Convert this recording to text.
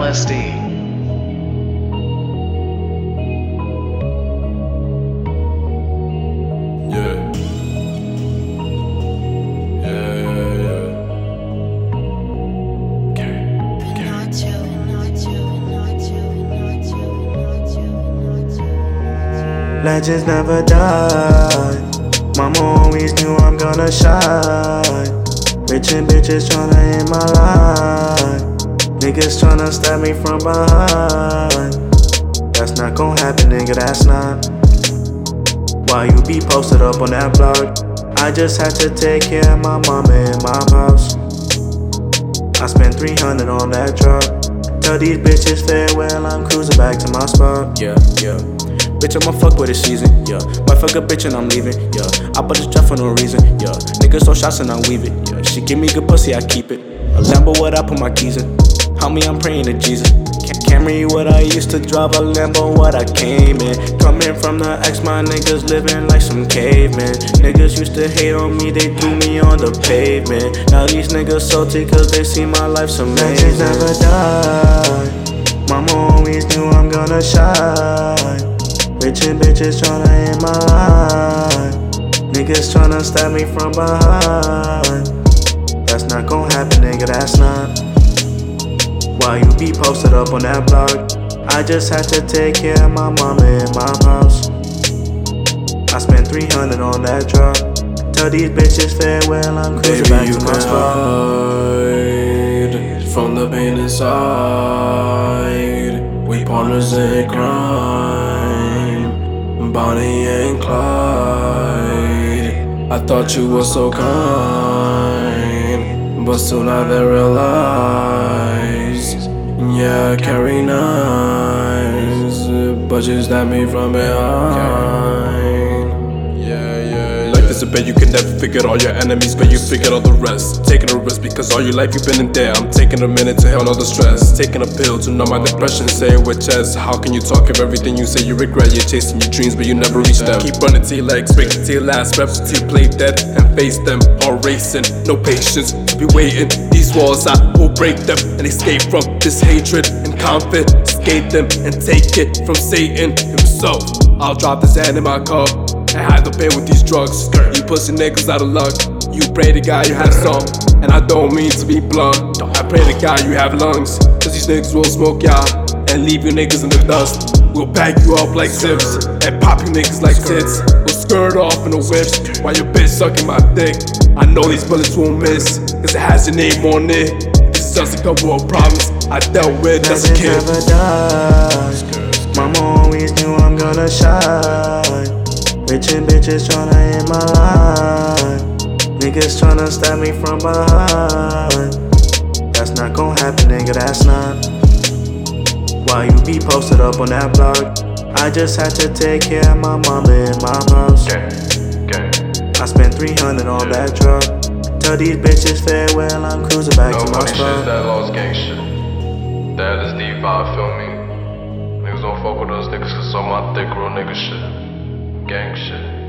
LSD. Legends never die. Mama always knew I'm gonna shine. Rich and bitches tryna in my life. Niggas tryna stab me from behind. That's not gon' happen, nigga, that's not. Why you be posted up on that blog? I just had to take care of my mama and my house. I spent 300 on that truck. Tell these bitches farewell, I'm cruising back to my spot. Yeah, yeah. Bitch, I'ma fuck with the season, yeah. Might fuck a bitch and I'm leaving, yeah. I bought this drop for no reason, yeah. Niggas throw shots and I weave it, yeah. She give me good pussy, I keep it. A Lambo, what I put my keys in. Homie, I'm praying to Jesus. Ca- Camry, what I used to drive, a Lambo, what I came in. Coming from the X, my niggas living like some cavemen. Niggas used to hate on me, they threw me on the pavement. Now these niggas salty cause they see my life's Legends amazing. never die. Mama always knew I'm gonna shine. Rich and bitches tryna in my life. Niggas tryna stab me from behind. That's not gonna happen, nigga, that's not. Why you be posted up on that blog? I just had to take care of my mama and my house. I spent 300 on that truck. Tell these bitches farewell, I'm cruising Baby, back you to my can spot. hide from the pain inside. We partners in crime, Bonnie and Clyde. I thought you were so kind, but soon I realized, yeah, I carry knives, but you stabbed me from behind. You can never figure all your enemies, but you figure all the rest. Taking a risk because all your life you've been in there. I'm taking a minute to handle the stress. Taking a pill to numb my depression. Say it with chest. How can you talk of everything you say you regret? You're chasing your dreams, but you never reach them. Keep running till your legs break, till your last breath, till play dead and face them. All racing, no patience to be waiting. These walls I will break them and escape from this hatred and confiscate them and take it from Satan himself. I'll drop this hand in my cup and hide the pain with these drugs. You pussy niggas out of luck. You pray to God you have some, and I don't mean to be blunt. I pray to God you have lungs, cause these niggas will smoke y'all and leave you niggas in the dust. We'll bag you up like zips and pop you niggas like tits. We'll skirt off in a whip while your bitch sucking my dick. I know these bullets won't miss, cause it has your name on it. This is just a couple of problems I dealt with as a kid. Mama always knew I'm gonna shine. And bitches tryna in my line. Niggas tryna stab me from behind. That's not gon' happen, nigga, that's not. Why you be posted up on that blog? I just had to take care of my mama and my house. I spent 300 on that truck. Tell these bitches farewell, I'm cruising back No to my spot. that lost gang shit. That is deep vibe, feel me? Niggas don't fuck with us, niggas cause some my thick real nigga shit. Gang shit.